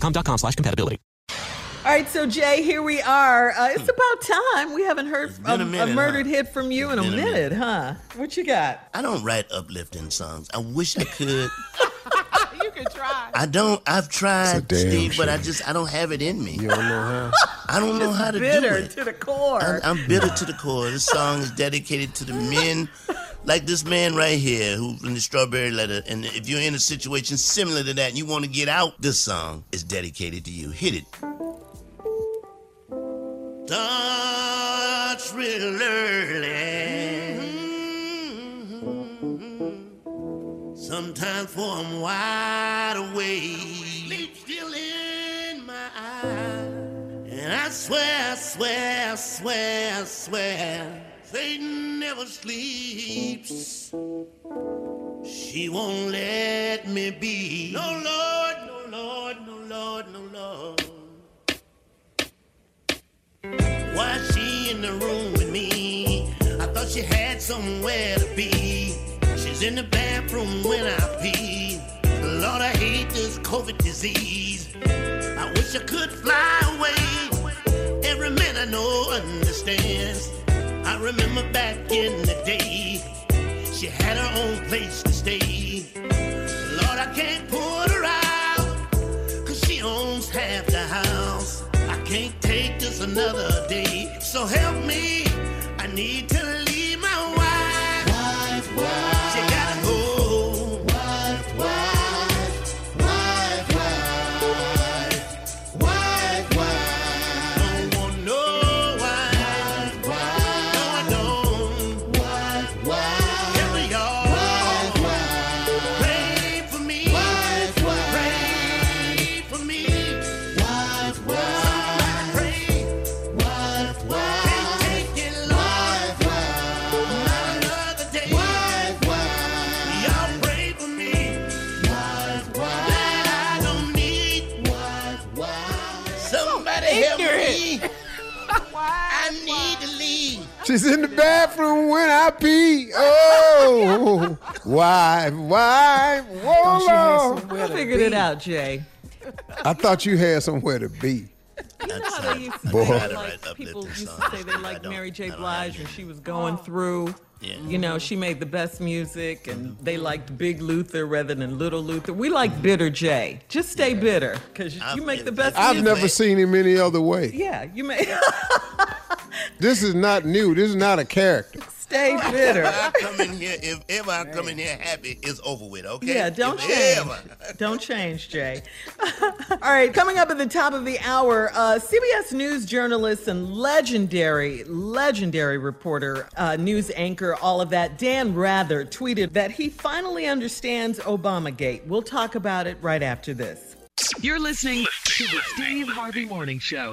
Dexcom.com slash compatibility. All right, so Jay, here we are. Uh, it's about time. We haven't heard a, a minute, a murdered huh? hit from you in a been a minute, minute. huh? What you got? I don't write uplifting songs. I wish I could. you can try. I don't. I've tried, damn Steve, but I just I don't have it in me. You don't know how? I don't know how to do it. Bitter it. to the core. I'm, I'm bitter to the core. This song is dedicated to the men, like this man right here, who in the Strawberry Letter. And if you're in a situation similar to that and you want to get out, this song is dedicated to you. Hit it. Starts real early. Sometimes for I'm wide awake. Sleep still in my eyes. And I swear, I swear, I swear, I swear, Satan never sleeps. She won't let me be. No, Lord, no, Lord, no, Lord, no, Lord. Why is she in the room with me? I thought she had somewhere to be. She's in the bathroom when I pee. Lord, I hate this COVID disease. I wish I could fly away. Every man I know understands. I remember back in the day, she had her own place to stay. Lord, I can't put her out, cause she owns half the house. I can't take this another day, so help me. I need She's in the bathroom when I pee. Oh, why, why, whoa, I figured it out, Jay. I thought you had somewhere to be. You know how they used to Boy. say, Gotta like, people used to say they liked Mary J. Blige when she was going through. Yeah. You know, she made the best music, and they liked Big Luther rather than Little Luther. We like Bitter J. Just stay bitter, because you make the best I've music. never seen him any other way. Yeah, you may This is not new. This is not a character. stay bitter. If I come in here, if ever I come in here happy, it's over with, okay? Yeah, don't If change. ever. Don't change, Jay. All right, coming up at the top of the hour, uh, CBS News journalist and legendary, legendary reporter, uh, news anchor, all of that, Dan Rather tweeted that he finally understands Obamagate. We'll talk about it right after this. You're listening to the Steve Harvey Morning Show.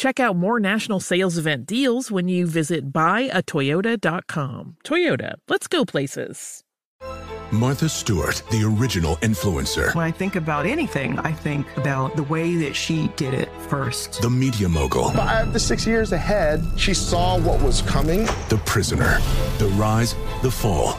Check out more national sales event deals when you visit buyatoyota.com. Toyota, let's go places. Martha Stewart, the original influencer. When I think about anything, I think about the way that she did it first. The media mogul. Five to six years ahead, she saw what was coming. The prisoner. The rise, the fall,